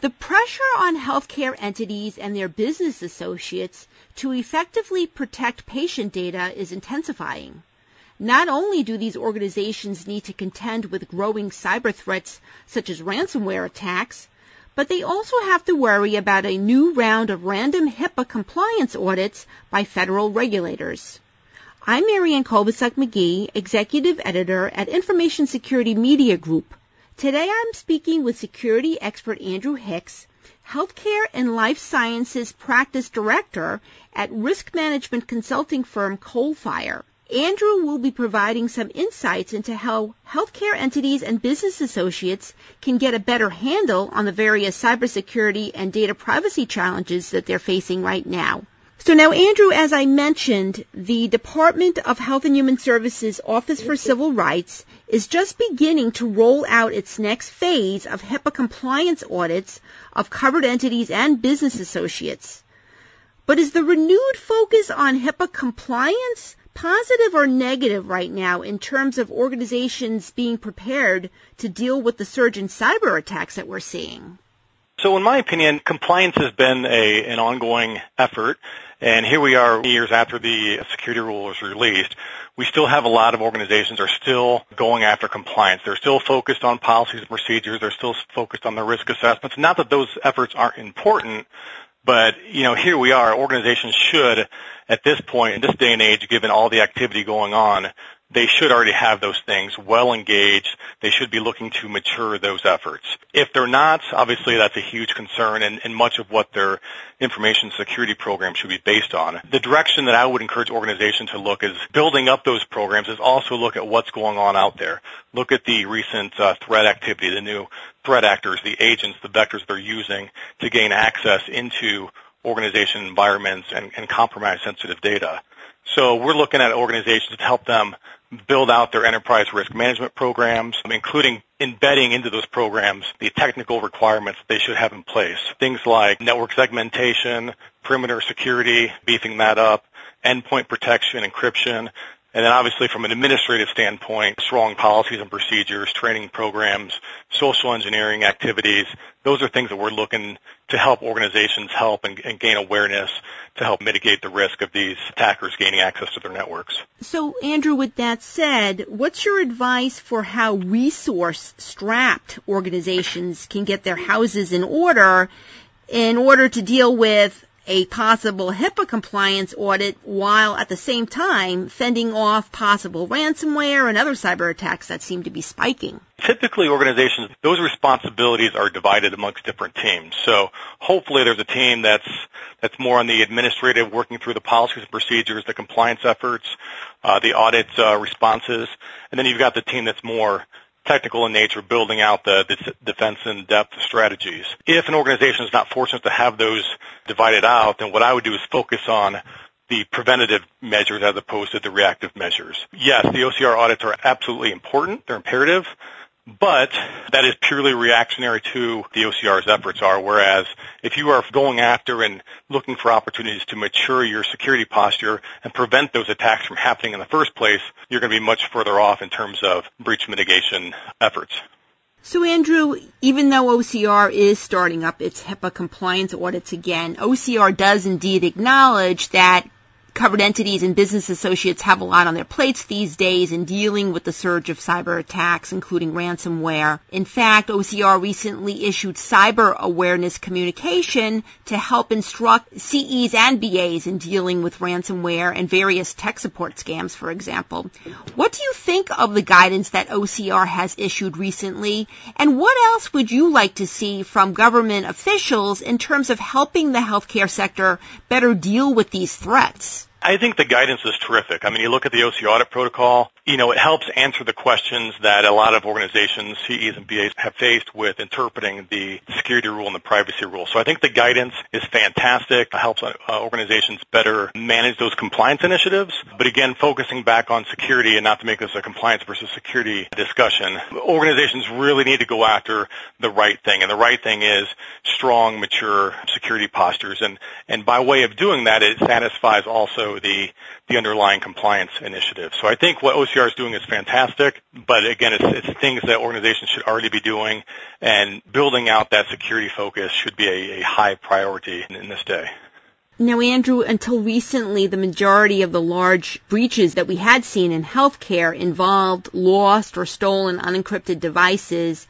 The pressure on healthcare entities and their business associates to effectively protect patient data is intensifying. Not only do these organizations need to contend with growing cyber threats such as ransomware attacks, but they also have to worry about a new round of random HIPAA compliance audits by federal regulators. I'm Marianne Kolbasuk McGee, Executive Editor at Information Security Media Group, Today I'm speaking with security expert Andrew Hicks, Healthcare and Life Sciences Practice Director at risk management consulting firm Coalfire. Andrew will be providing some insights into how healthcare entities and business associates can get a better handle on the various cybersecurity and data privacy challenges that they're facing right now. So now, Andrew, as I mentioned, the Department of Health and Human Services Office for Civil Rights is just beginning to roll out its next phase of HIPAA compliance audits of covered entities and business associates. But is the renewed focus on HIPAA compliance positive or negative right now in terms of organizations being prepared to deal with the surge in cyber attacks that we're seeing? So in my opinion, compliance has been a, an ongoing effort. And here we are years after the security rule was released. We still have a lot of organizations are still going after compliance. They're still focused on policies and procedures. They're still focused on the risk assessments. Not that those efforts aren't important, but you know, here we are. Organizations should, at this point, in this day and age, given all the activity going on, they should already have those things well engaged. They should be looking to mature those efforts. If they're not, obviously that's a huge concern and, and, much of what their information security program should be based on. The direction that I would encourage organizations to look is building up those programs is also look at what's going on out there. Look at the recent uh, threat activity, the new threat actors, the agents, the vectors they're using to gain access into organization environments and, and compromise sensitive data. So we're looking at organizations to help them build out their enterprise risk management programs, including embedding into those programs the technical requirements they should have in place. Things like network segmentation, perimeter security, beefing that up, endpoint protection, encryption, and then obviously from an administrative standpoint, strong policies and procedures, training programs, social engineering activities, those are things that we're looking to help organizations help and, and, gain awareness to help mitigate the risk of these attackers gaining access to their networks. So Andrew, with that said, what's your advice for how resource strapped organizations can get their houses in order in order to deal with a possible HIPAA compliance audit while at the same time fending off possible ransomware and other cyber attacks that seem to be spiking. Typically organizations, those responsibilities are divided amongst different teams. So hopefully there's a team that's, that's more on the administrative, working through the policies and procedures, the compliance efforts, uh, the audit uh, responses, and then you've got the team that's more technical in nature, building out the, the defense in depth strategies. If an organization is not fortunate to have those divided out, then what I would do is focus on the preventative measures as opposed to the reactive measures. Yes, the OCR audits are absolutely important. They're imperative. But that is purely reactionary to the OCR's efforts are, whereas if you are going after and looking for opportunities to mature your security posture and prevent those attacks from happening in the first place, you're going to be much further off in terms of breach mitigation efforts. So Andrew, even though OCR is starting up its HIPAA compliance audits again, OCR does indeed acknowledge that covered entities and business associates have a lot on their plates these days in dealing with the surge of cyber attacks, including ransomware. In fact, OCR recently issued cyber awareness communication to help instruct CEs and BAs in dealing with ransomware and various tech support scams, for example. What do you think of the guidance that OCR has issued recently? And what else would you like to see from government officials in terms of helping the healthcare sector better deal with these threats? I think the guidance is terrific. I mean, you look at the OC audit protocol, you know, it helps answer the questions that a lot of organizations, CEs and BAs have faced with interpreting the security rule and the privacy rule. So I think the guidance is fantastic. It helps uh, organizations better manage those compliance initiatives. But again, focusing back on security and not to make this a compliance versus security discussion, organizations really need to go after the right thing. And the right thing is strong, mature security postures. And, and by way of doing that, it satisfies also overshadow the, underlying compliance initiative. So I think what OCR is doing is fantastic, but again, it's, things that organizations should already be doing, and building out that security focus should be a, high priority in this day. Now, Andrew, until recently, the majority of the large breaches that we had seen in healthcare involved lost or stolen unencrypted devices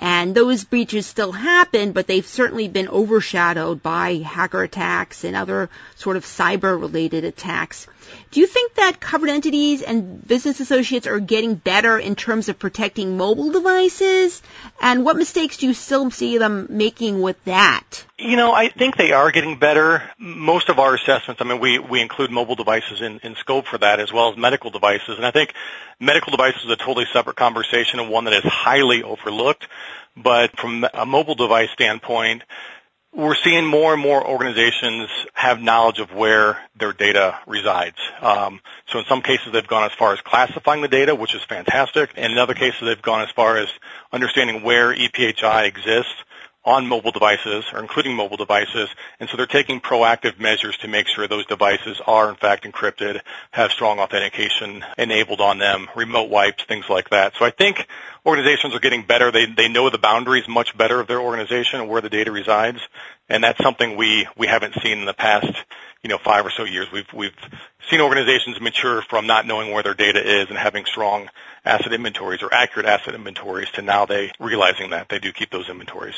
and those breaches still happen, but they've certainly been overshadowed by hacker attacks and other sort of cyber related attacks. Do you think that covered entities and business associates are getting better in terms of protecting mobile devices? And what mistakes do you still see them making with that? You know, I think they are getting better. Most of our assessments, I mean, we, we include mobile devices in, in scope for that as well as medical devices. And I think medical devices is a totally separate conversation and one that is highly overlooked. But from a mobile device standpoint, we're seeing more and more organizations have knowledge of where their data resides. Um, so in some cases, they've gone as far as classifying the data, which is fantastic. And in other cases, they've gone as far as understanding where EPHI exists on mobile devices or including mobile devices. And so they're taking proactive measures to make sure those devices are in fact encrypted, have strong authentication enabled on them, remote wipes, things like that. So I think organizations are getting better. They, they know the boundaries much better of their organization and where the data resides. And that's something we, we haven't seen in the past, you know, five or so years. We've, we've seen organizations mature from not knowing where their data is and having strong asset inventories or accurate asset inventories to now they realizing that they do keep those inventories.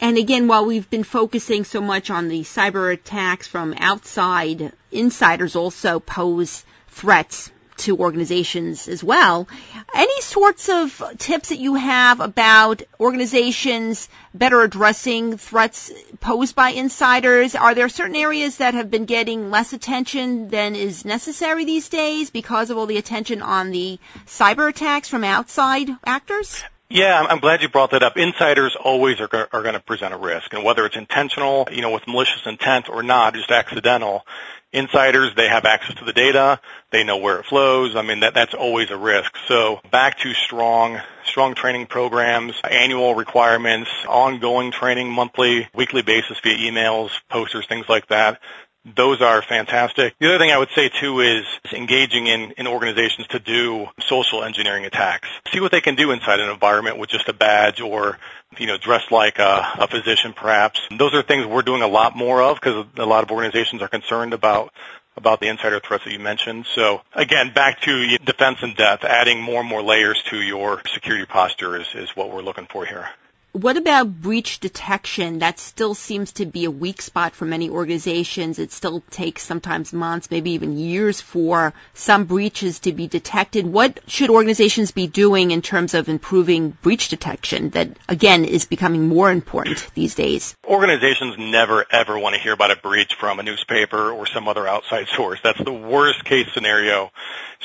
And again, while we've been focusing so much on the cyber attacks from outside, insiders also pose threats to organizations as well. Any sorts of tips that you have about organizations better addressing threats posed by insiders? Are there certain areas that have been getting less attention than is necessary these days because of all the attention on the cyber attacks from outside actors? Yeah, I'm glad you brought that up. Insiders always are, are going to present a risk, and whether it's intentional, you know, with malicious intent or not, just accidental, insiders they have access to the data, they know where it flows. I mean, that that's always a risk. So back to strong, strong training programs, annual requirements, ongoing training, monthly, weekly basis via emails, posters, things like that those are fantastic. The other thing I would say too is engaging in, in organizations to do social engineering attacks. See what they can do inside an environment with just a badge or, you know, dressed like a, a physician perhaps. Those are things we're doing a lot more of because a lot of organizations are concerned about about the insider threats that you mentioned. So again, back to defense in depth, adding more and more layers to your security posture is, is what we're looking for here. What about breach detection? That still seems to be a weak spot for many organizations. It still takes sometimes months, maybe even years for some breaches to be detected. What should organizations be doing in terms of improving breach detection that again is becoming more important these days? Organizations never ever want to hear about a breach from a newspaper or some other outside source. That's the worst case scenario.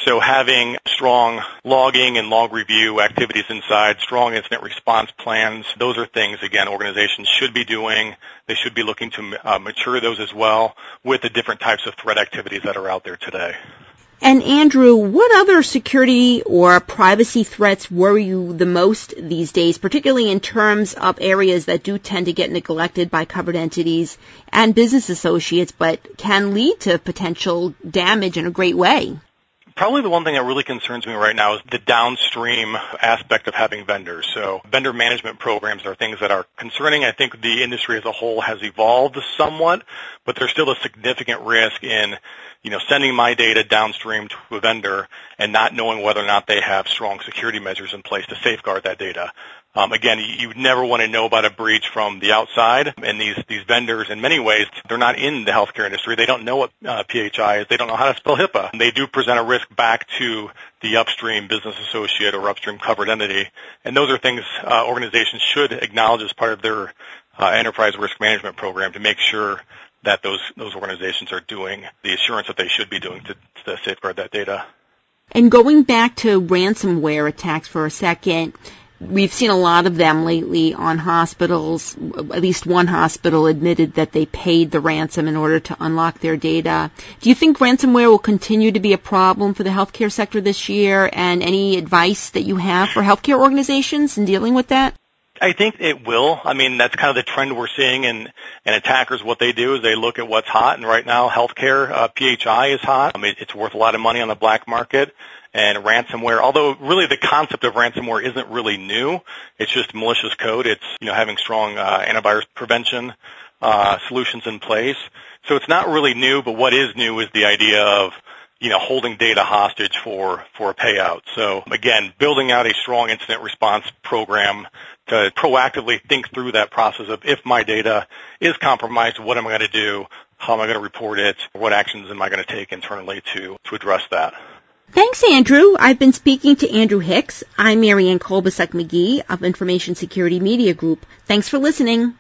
So having strong logging and log review activities inside, strong incident response plans, those are things, again, organizations should be doing. They should be looking to uh, mature those as well with the different types of threat activities that are out there today. And Andrew, what other security or privacy threats worry you the most these days, particularly in terms of areas that do tend to get neglected by covered entities and business associates, but can lead to potential damage in a great way? Probably the one thing that really concerns me right now is the downstream aspect of having vendors. So vendor management programs are things that are concerning. I think the industry as a whole has evolved somewhat, but there's still a significant risk in you know, sending my data downstream to a vendor and not knowing whether or not they have strong security measures in place to safeguard that data. Um, again, you, would never want to know about a breach from the outside. And these, these vendors, in many ways, they're not in the healthcare industry. They don't know what uh, PHI is. They don't know how to spell HIPAA. And they do present a risk back to the upstream business associate or upstream covered entity. And those are things uh, organizations should acknowledge as part of their uh, enterprise risk management program to make sure that those those organizations are doing the assurance that they should be doing to, to safeguard that data. And going back to ransomware attacks for a second, We've seen a lot of them lately on hospitals. At least one hospital admitted that they paid the ransom in order to unlock their data. Do you think ransomware will continue to be a problem for the healthcare sector this year? And any advice that you have for healthcare organizations in dealing with that? I think it will. I mean, that's kind of the trend we're seeing in, in attackers. What they do is they look at what's hot, and right now, healthcare uh, PHI is hot. I mean, it's worth a lot of money on the black market. And ransomware, although really the concept of ransomware isn't really new, it's just malicious code. It's you know having strong uh, antivirus prevention uh, solutions in place. So it's not really new, but what is new is the idea of you know, holding data hostage for, for a payout. So again, building out a strong incident response program to proactively think through that process of if my data is compromised, what am I going to do? How am I going to report it? What actions am I going to take internally to, to address that? Thanks, Andrew. I've been speaking to Andrew Hicks. I'm Marianne Kolbasuk McGee of Information Security Media Group. Thanks for listening.